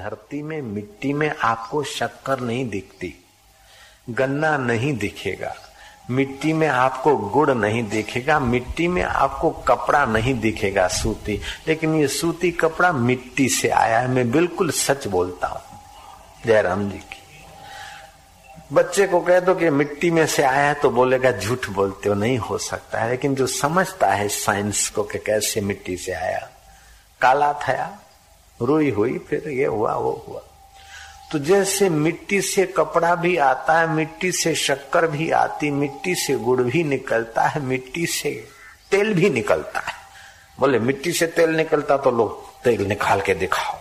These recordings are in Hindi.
धरती में, मिट्टी में आपको शक्कर नहीं दिखती। गन्ना नहीं दिखेगा। मिट्टी में आपको गुड़ नहीं दिखेगा। मिट्टी में आपको कपड़ा नहीं दिखेगा सूती। लेकिन ये सूती कपड़ा मिट्टी से आया है। मैं बिल्कुल सच बोलता हूँ। जयराम जी की। बच्चे को कह दो कि मिट्टी में से आया है तो बोलेगा झूठ बोलते हो। नहीं हो सकता है। लेकिन जो समझता है साइंस को कि कैसे मिट्टी से आया। काला था रुई हुई, फिर ये हुआ, वो हुआ। तो जैसे मिट्टी से कपड़ा भी आता है, मिट्टी से शक्कर भी आती, मिट्टी से गुड़ भी निकलता है, मिट्टी से तेल भी निकलता है। बोले, मिट्टी से तेल निकलता तो लोग तेल निकाल के दिखाओ।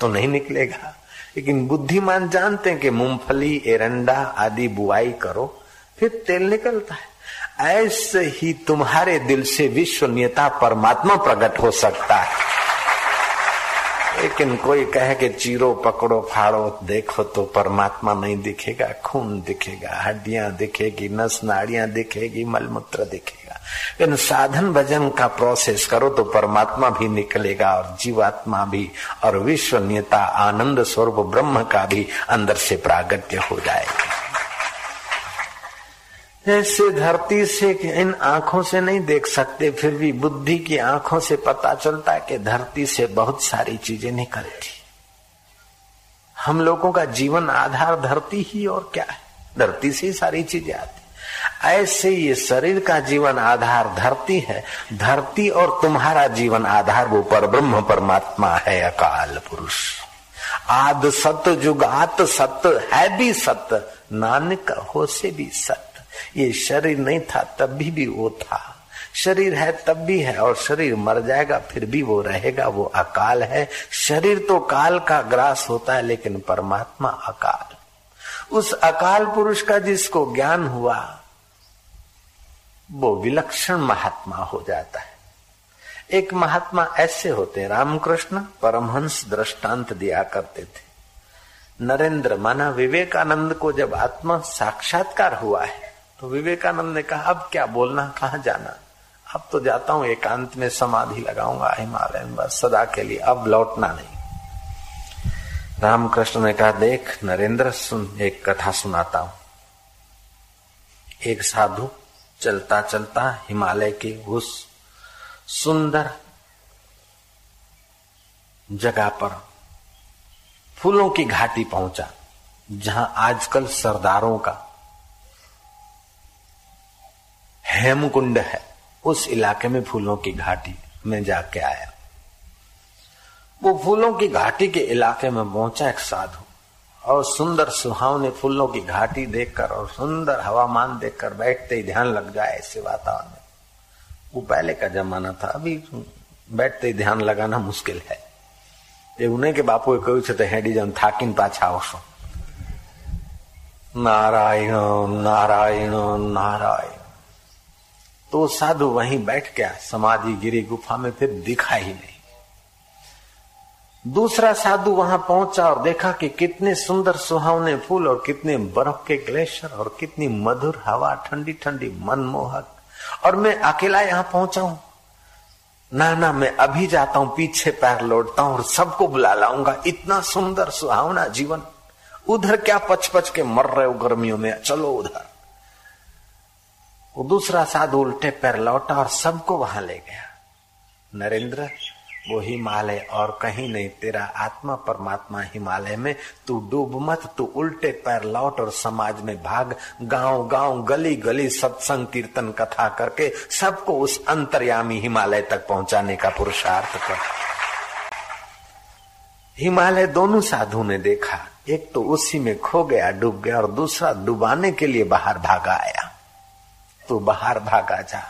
तो नहीं निकलेगा। लेकिन बुद्धिमान जानते हैं कि मूंगफली, एरंडा आदि बुआई करो, फिर तेल निकलता है। ऐसे ही तुम्हारे दिल से विश्वनीयता परमात्मा प्रकट हो सकता है। लेकिन कोई कहे कि चीरो पकड़ो, फाड़ो, देखो तो परमात्मा नहीं दिखेगा, खून दिखेगा, हड्डियाँ दिखेगी, नस, नाड़ियाँ दिखेगी, मलमूत्र दिखेगा। लेकिन साधन भजन का प्रोसेस करो तो परमात्मा भी निकलेगा और जीवात्मा भी और विश्वनीयता, आनंद स्वरूप ब्रह्म का भी अंदर से प्रागट्य हो जाएगा। जैसे धरती से इन आँखों से नहीं देख सकते, फिर भी बुद्धि की आँखों से पता चलता है कि धरती से बहुत सारी चीज़ें निकलती। हम लोगों का जीवन आधार धरती ही और क्या है? धरती से ही सारी चीज़ें आती। ऐसे ये शरीर का जीवन आधार धरती है। धरती और तुम्हारा जीवन आधार वो पर ब्रह्म परमात्मा है, अकाल पुरुष। आद सत्य जुगात सत्य है भी सत्य नानक हो से भी सत्य ये शरीर नहीं था तब भी, भी वो था। शरीर है तब भी है और शरीर मर जाएगा फिर भी वो रहेगा वो अकाल है। शरीर तो काल का ग्रास होता है लेकिन परमात्मा अकाल। उस अकाल पुरुष का जिसको ज्ञान हुआ वो विलक्षण महात्मा हो जाता है। एक महात्मा ऐसे होते रामकृष्ण परमहंस दृष्टांत दिया करते थे। नरेंद्र माना विवेकानंद को जब आत्मा साक्षात्कार हुआ है तो विवेकानंद ने कहा, अब क्या बोलना, कहा जाना? अब तो जाता हूँ, एकांत में समाधि लगाऊँगा हिमालय में बस, सदा के लिए, अब लौटना नहीं। रामकृष्ण ने कहा, देख, नरेंद्र, सुन, एक कथा सुनाता हूँ। एक साधु चलता चलता, हिमालय के उस सुंदर जगह पर फूलों की घाटी पहुँचा, जहाँ आजकल सरदारों का हेमकुंड है उस इलाके में फूलों की घाटी में जाके आया वो फूलों की घाटी के इलाके में पहुंचा एक साधु और सुंदर सुहावने फूलों की घाटी देखकर और सुंदर हवामान देखकर बैठते ही ध्यान लग जाए ऐसे वातावरण में वो पहले का जमाना था अभी बैठते ही ध्यान लगाना मुश्किल है એ ઉને કે બાપુએ કહ્યું છે તો હેડી જાવ થાકીને પાછા આવશો નારાયણ નારાયણ નારાયણ तो साधु वहीं बैठ गया, समाधि गिरी गुफा में फिर दिखा ही नहीं। दूसरा साधु वहाँ पहुँचा और देखा कि कितने सुंदर सुहावने फूल और कितने बर्फ़ के ग्लेशियर और कितनी मधुर हवा ठंडी ठंडी मनमोहक। और मैं अकेला यहाँ पहुँचा हूँ। ना ना मैं अभी जाता हूँ, पीछे पैर लौटता हूँ और सबको बुला लाऊँगा। इतना सुंदर सुहावना जीवन। उधर क्या पच पच के मर रहे हो गर्मियों में? चलो उधर। वो दूसरा साधु उल्टे पैर लौटा और सबको वहाँ ले गया। नरेंद्र, वो हिमालय और कहीं नहीं, तेरा आत्मा परमात्मा हिमालय में, तू डूब मत, तू उल्टे पैर लौट और समाज में भाग, गाँव गाँव गली गली सत्संग कीर्तन कथा करके सबको उस अंतर्यामी हिमालय तक पहुँचाने का पुरुषार्थ कर। हिमालय दोनों साधु ने देखा, एक तो उसी में खो गया, डूब गया और दूसरा डुबाने के लिए बाहर भागा आया। तू बाहर भागा जा।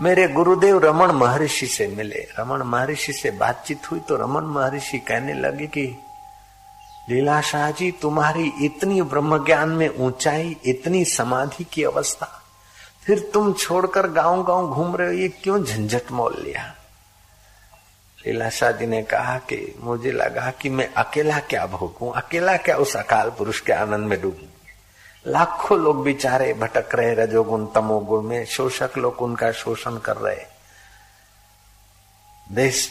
मेरे गुरुदेव रमन महर्षि से मिले। रमन महर्षि से बातचीत हुई तो रमन महर्षि कहने लगे कि, लीला शाह जी, तुम्हारी इतनी ब्रह्म ज्ञान में ऊंचाई, इतनी समाधि की अवस्था, फिर तुम छोड़कर गाँव गाँव घूम रहे हो, ये क्यों झंझट मोल लिया? लीला शाह जी ने कहा कि, मुझे लगा कि मैं अकेला क्या भोगू, अकेला क्या उस अकाल पुरुष के आनंद में डूबू? लाखों लोग बेचारे भटक रहे रजोगुण, तमोगुण में। शोषक लोग उनका शोषण कर रहे देश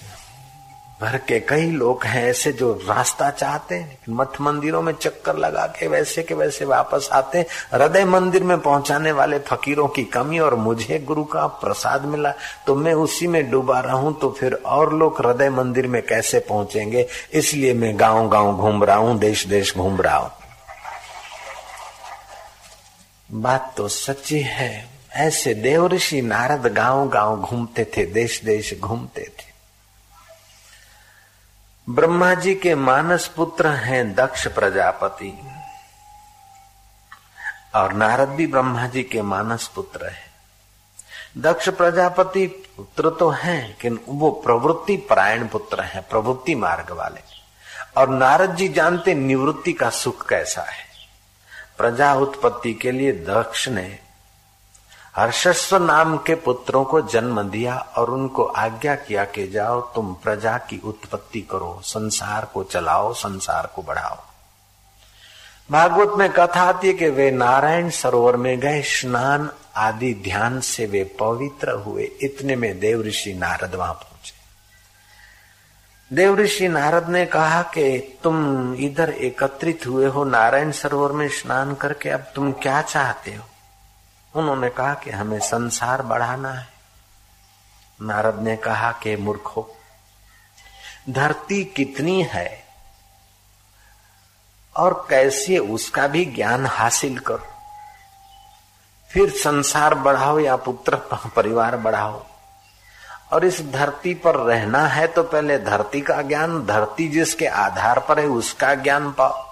भर के कई लोग हैं ऐसे जो रास्ता चाहते हैं मठ मंदिरों में चक्कर लगा के वैसे के वैसे वापस आते हैं। हृदय मंदिर में पहुँचाने वाले फकीरों की कमी और मुझे गुरु का प्रसाद मिला तो मैं उसी में डूबा रहूँ तो फिर और लोग हृदय मंदिर में कैसे पहुँचेंगे? इसलिए मैं गाँव गाँव घूम रहा हूँ देश देश घूम रहा हूँ। बात तो सच्ची है। ऐसे देव ऋषि नारद गाँव गाँव घूमते थे देश देश घूमते थे। ब्रह्मा जी के मानस पुत्र हैं दक्ष प्रजापति। और नारद भी ब्रह्मा जी के मानस पुत्र है। दक्ष प्रजापति पुत्र तो हैं कि वो प्रवृत्ति परायण पुत्र हैं, प्रवृत्ति मार्ग वाले। और नारद जी जानते निवृत्ति का सुख कैसा है। प्रजा उत्पत्ति के लिए दक्ष ने हर्षस्व नाम के पुत्रों को जन्म दिया और उनको आज्ञा किया कि जाओ तुम प्रजा की उत्पत्ति करो, संसार को चलाओ, संसार को बढ़ाओ। भागवत में कथा आती है कि वे नारायण सरोवर में गए, स्नान आदि ध्यान से वे पवित्र हुए। इतने में देव ऋषि नारद वहाँ देव ऋषि नारद ने कहा कि तुम इधर एकत्रित हुए हो, नारायण सरोवर में स्नान करके, अब तुम क्या चाहते हो? उन्होंने कहा कि हमें संसार बढ़ाना है। नारद ने कहा कि मूर्खो, धरती कितनी है और कैसे उसका भी ज्ञान हासिल करो। फिर संसार बढ़ाओ या पुत्र परिवार बढ़ाओ। और इस धरती पर रहना है तो पहले धरती का ज्ञान, धरती जिसके आधार पर है उसका ज्ञान पाओ।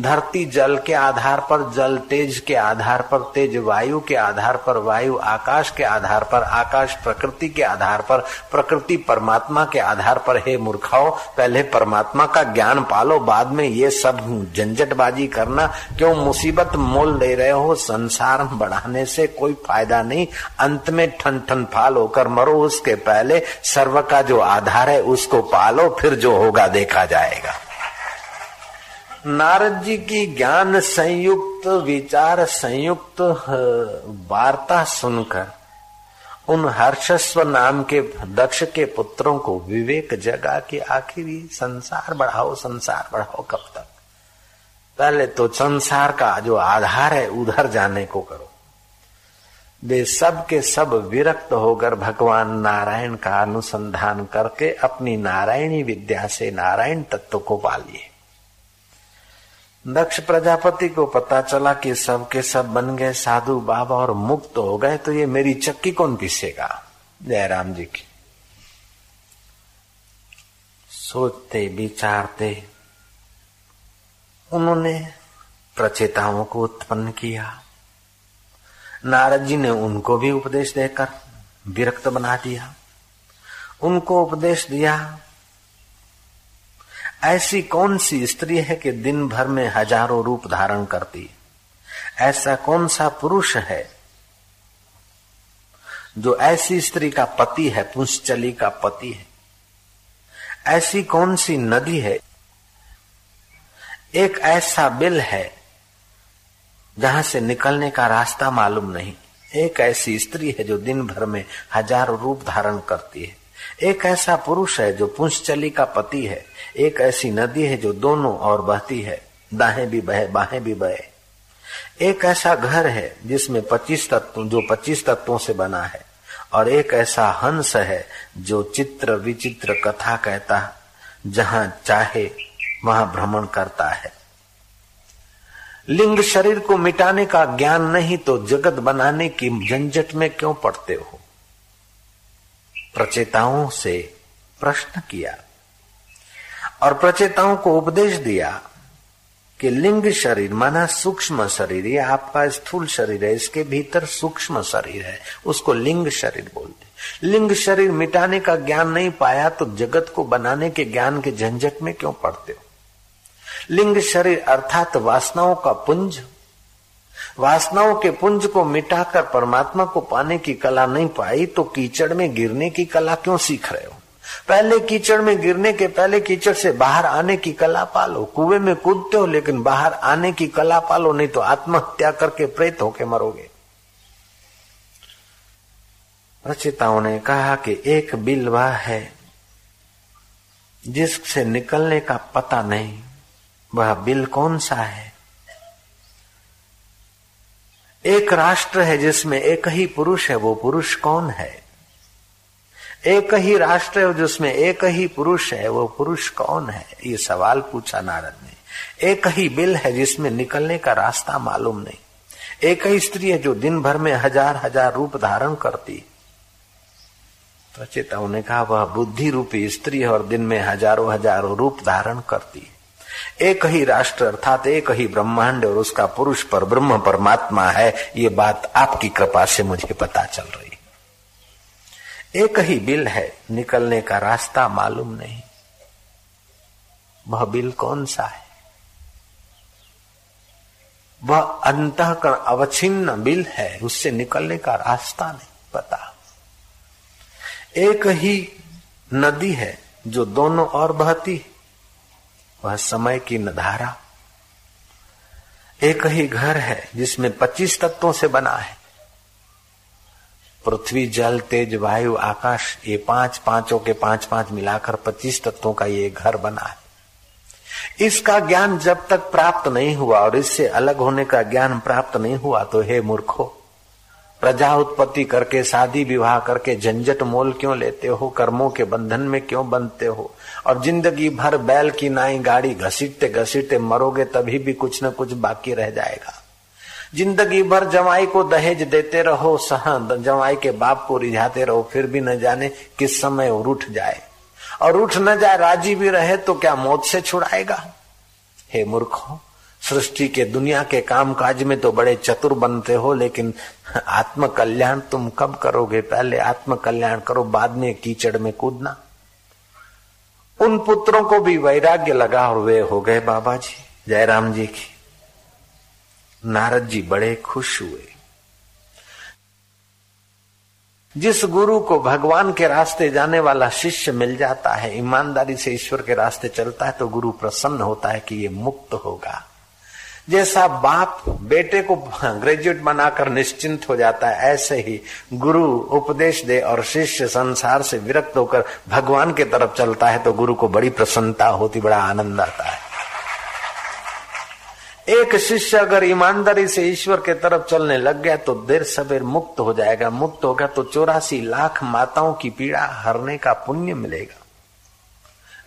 धरती जल के आधार पर, जल तेज के आधार पर, तेज वायु के आधार पर, वायु आकाश के आधार पर, आकाश प्रकृति के आधार पर, प्रकृति परमात्मा के आधार पर। हे मूर्खाओ, पहले परमात्मा का ज्ञान पालो, बाद में ये सब झंझटबाजी करना। क्यों मुसीबत मोल ले रहे हो? संसार बढ़ाने से कोई फ़ायदा नहीं। अंत में ठन ठन फाल होकर मरो। उसके पहले सर्व का जो आधार है, उसको पालो, फिर जो होगा देखा जाएगा। नारद जी की ज्ञान संयुक्त, विचार संयुक्त वार्ता सुनकर, उन हर्षस्व नाम के दक्ष के पुत्रों को विवेक जगा के आखिर संसार बढ़ाओ संसार बढ़ाओ कब तक? पहले तो संसार का जो आधार है, उधर जाने को करो। वे सब के सब विरक्त होकर भगवान नारायण का अनुसंधान करके अपनी नारायणी विद्या से नारायण तत्व को पालिए। दक्ष प्रजापति को पता चला कि सब के सब बन गए साधु बाबा और मुक्त हो गए तो ये मेरी चक्की कौन पीसेगा? जयराम जी की। सोचते, विचारते, उन्होंने प्रचेताओं को उत्पन्न किया। नारद जी ने उनको भी उपदेश देकर विरक्त बना दिया। उनको उपदेश दिया ऐसी कौन सी स्त्री है कि दिन भर में हज़ारों रूप धारण करती ऐसा कौन सा पुरुष है जो ऐसी स्त्री का पति है, पुंसचली का पति है? ऐसी कौन सी नदी है? एक ऐसा बिल है जहाँ से निकलने का रास्ता मालूम नहीं। एक ऐसी स्त्री है जो दिन भर में हज़ारों रूप धारण करती है। एक ऐसा पुरुष है जो पुंसचली का पति है, एक ऐसी नदी है जो दोनों और बहती है, दाहें भी बहे, बाहें भी बहे। एक ऐसा घर है जिसमें पच्चीस तत्व, जो पच्चीस तत्वों से बना है, और एक ऐसा हंस है जो चित्र विचित्र कथा कहता, जहाँ चाहे वहाँ भ्रमण करता है। लिंग शरीर को मिटाने का ज्ञान नहीं तो जगत बनाने की झंझट में क्यों पड़ते हो? प्रचेताओं से प्रश्न किया और प्रचेताओं को उपदेश दिया कि लिंग शरीर माना सूक्ष्म शरीर, ये आपका स्थूल शरीर है, इसके भीतर सूक्ष्म शरीर है, उसको लिंग शरीर बोलते लिंग शरीर मिटाने का ज्ञान नहीं पाया तो जगत को बनाने के ज्ञान के झंझट में क्यों पड़ते हो? लिंग शरीर अर्थात वासनाओं का पुंज वासनाओं के पुंज को मिटाकर परमात्मा को पाने की कला नहीं पाई तो कीचड़ में गिरने की कला क्यों सीख रहे हो? पहले कीचड़ में गिरने के पहले कीचड़ से बाहर आने की कला पालो। कुएँ में कूदते हो, लेकिन बाहर आने की कला पालो, नहीं तो आत्महत्या करके प्रेत होके मरोगे। रचिताओं ने कहा कि एक बिल वह है, जिससे निकलने का पता नहीं, वह बिल कौन सा है? एक राष्ट्र है जिसमें एक ही पुरुष है, वो पुरुष कौन है? एक ही राष्ट्र है जिसमें एक ही पुरुष है, वो पुरुष कौन है? ये सवाल पूछा नारद ने। एक ही बिल है जिसमें निकलने का रास्ता मालूम नहीं। एक ही स्त्री है जो दिन भर में हज़ार हज़ार रूप धारण करती। तो चेताओं ने कहा, वह बुद्धि रूपी स्त्री है और दिन में हज़ारों हज़ारों रूप धारण करती। है एक ही राष्ट्र अर्थात एक ही ब्रह्मांड और उसका पुरुष पर ब्रह्म परमात्मा है, ये बात आपकी कृपा से मुझे पता चल रही एक ही बिल है, निकलने का रास्ता मालूम नहीं। वह बिल कौन सा है? वह अंतकरण, अवच्छिन्न बिल है, उससे निकलने का रास्ता नहीं पता। एक ही नदी है, जो दोनों और बहती वह समय की नधारा एक ही घर है जिसमें पच्चीस तत्वों से बना है। पृथ्वी, जल, तेज, वायु, आकाश, ये पाँच पाँचों के पाँच पाँच मिलाकर पच्चीस तत्वों का ये घर बना है। इसका ज्ञान जब तक प्राप्त नहीं हुआ और इससे अलग होने का ज्ञान प्राप्त नहीं हुआ तो हे मूर्खो प्रजा उत्पत्ति करके, शादी विवाह करके झंझट मोल क्यों लेते हो? कर्मों के बंधन में क्यों बनते हो? और ज़िंदगी भर बैल की नाई गाड़ी घसीटते घसीटते मरोगे, तभी भी कुछ न कुछ बाकी रह जाएगा। ज़िंदगी भर जवाई को दहेज देते रहो सह जवाई के बाप को रिझाते रहो, फिर भी न जाने किस समय उठ जाए। और उठ न जाए, राज़ी भी रहे तो क्या मौत से छुड़ाएगा? हे मूर्खों सृष्टि के, दुनिया के काम काज में तो बड़े चतुर बनते हो, लेकिन आत्म कल्याण तुम कब करोगे? पहले आत्म कल्याण करो, बाद में कीचड़ में कूदना। उन पुत्रों को भी वैराग्य लगा और वे हो गए बाबा जी जयराम जी की। नारद जी बड़े खुश हुए। जिस गुरु को भगवान के रास्ते जाने वाला शिष्य मिल जाता है, ईमानदारी से ईश्वर के रास्ते चलता है तो गुरु प्रसन्न होता है कि ये मुक्त होगा। जैसा बाप बेटे को ग्रेजुएट बनाकर निश्चिंत हो जाता है, ऐसे ही गुरु उपदेश दे और शिष्य संसार से विरक्त होकर भगवान के तरफ़ चलता है तो गुरु को बड़ी प्रसन्नता होती, बड़ा आनंद आता है। एक शिष्य अगर ईमानदारी से ईश्वर के तरफ़ चलने लग गया तो देर सवेर मुक्त हो जाएगा। मुक्त हो गया तो चौरासी लाख माताओं की पीड़ा हरने का पुण्य मिलेगा।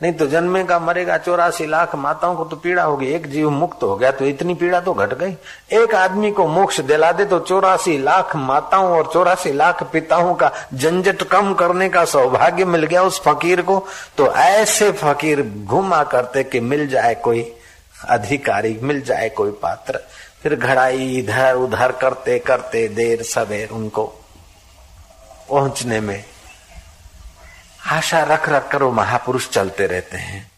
नहीं तो जन्मेगा मरेगा चौरासी लाख माताओं को तो पीड़ा होगी, एक जीव मुक्त हो गया तो इतनी पीड़ा तो घट गई। एक आदमी को मोक्ष दिला दे तो चौरासी लाख माताओं और चौरासी लाख पिताओं का झंझट कम करने का सौभाग्य मिल गया उस फकीर को। तो ऐसे फकीर घुमा करते कि मिल जाए कोई अधिकारी, मिल जाए कोई पात्र। फिर घड़ाई इधर उधर करते करते देर सवेर उनको पहुँचने में आशा रख रख कर वो महापुरुष चलते रहते हैं।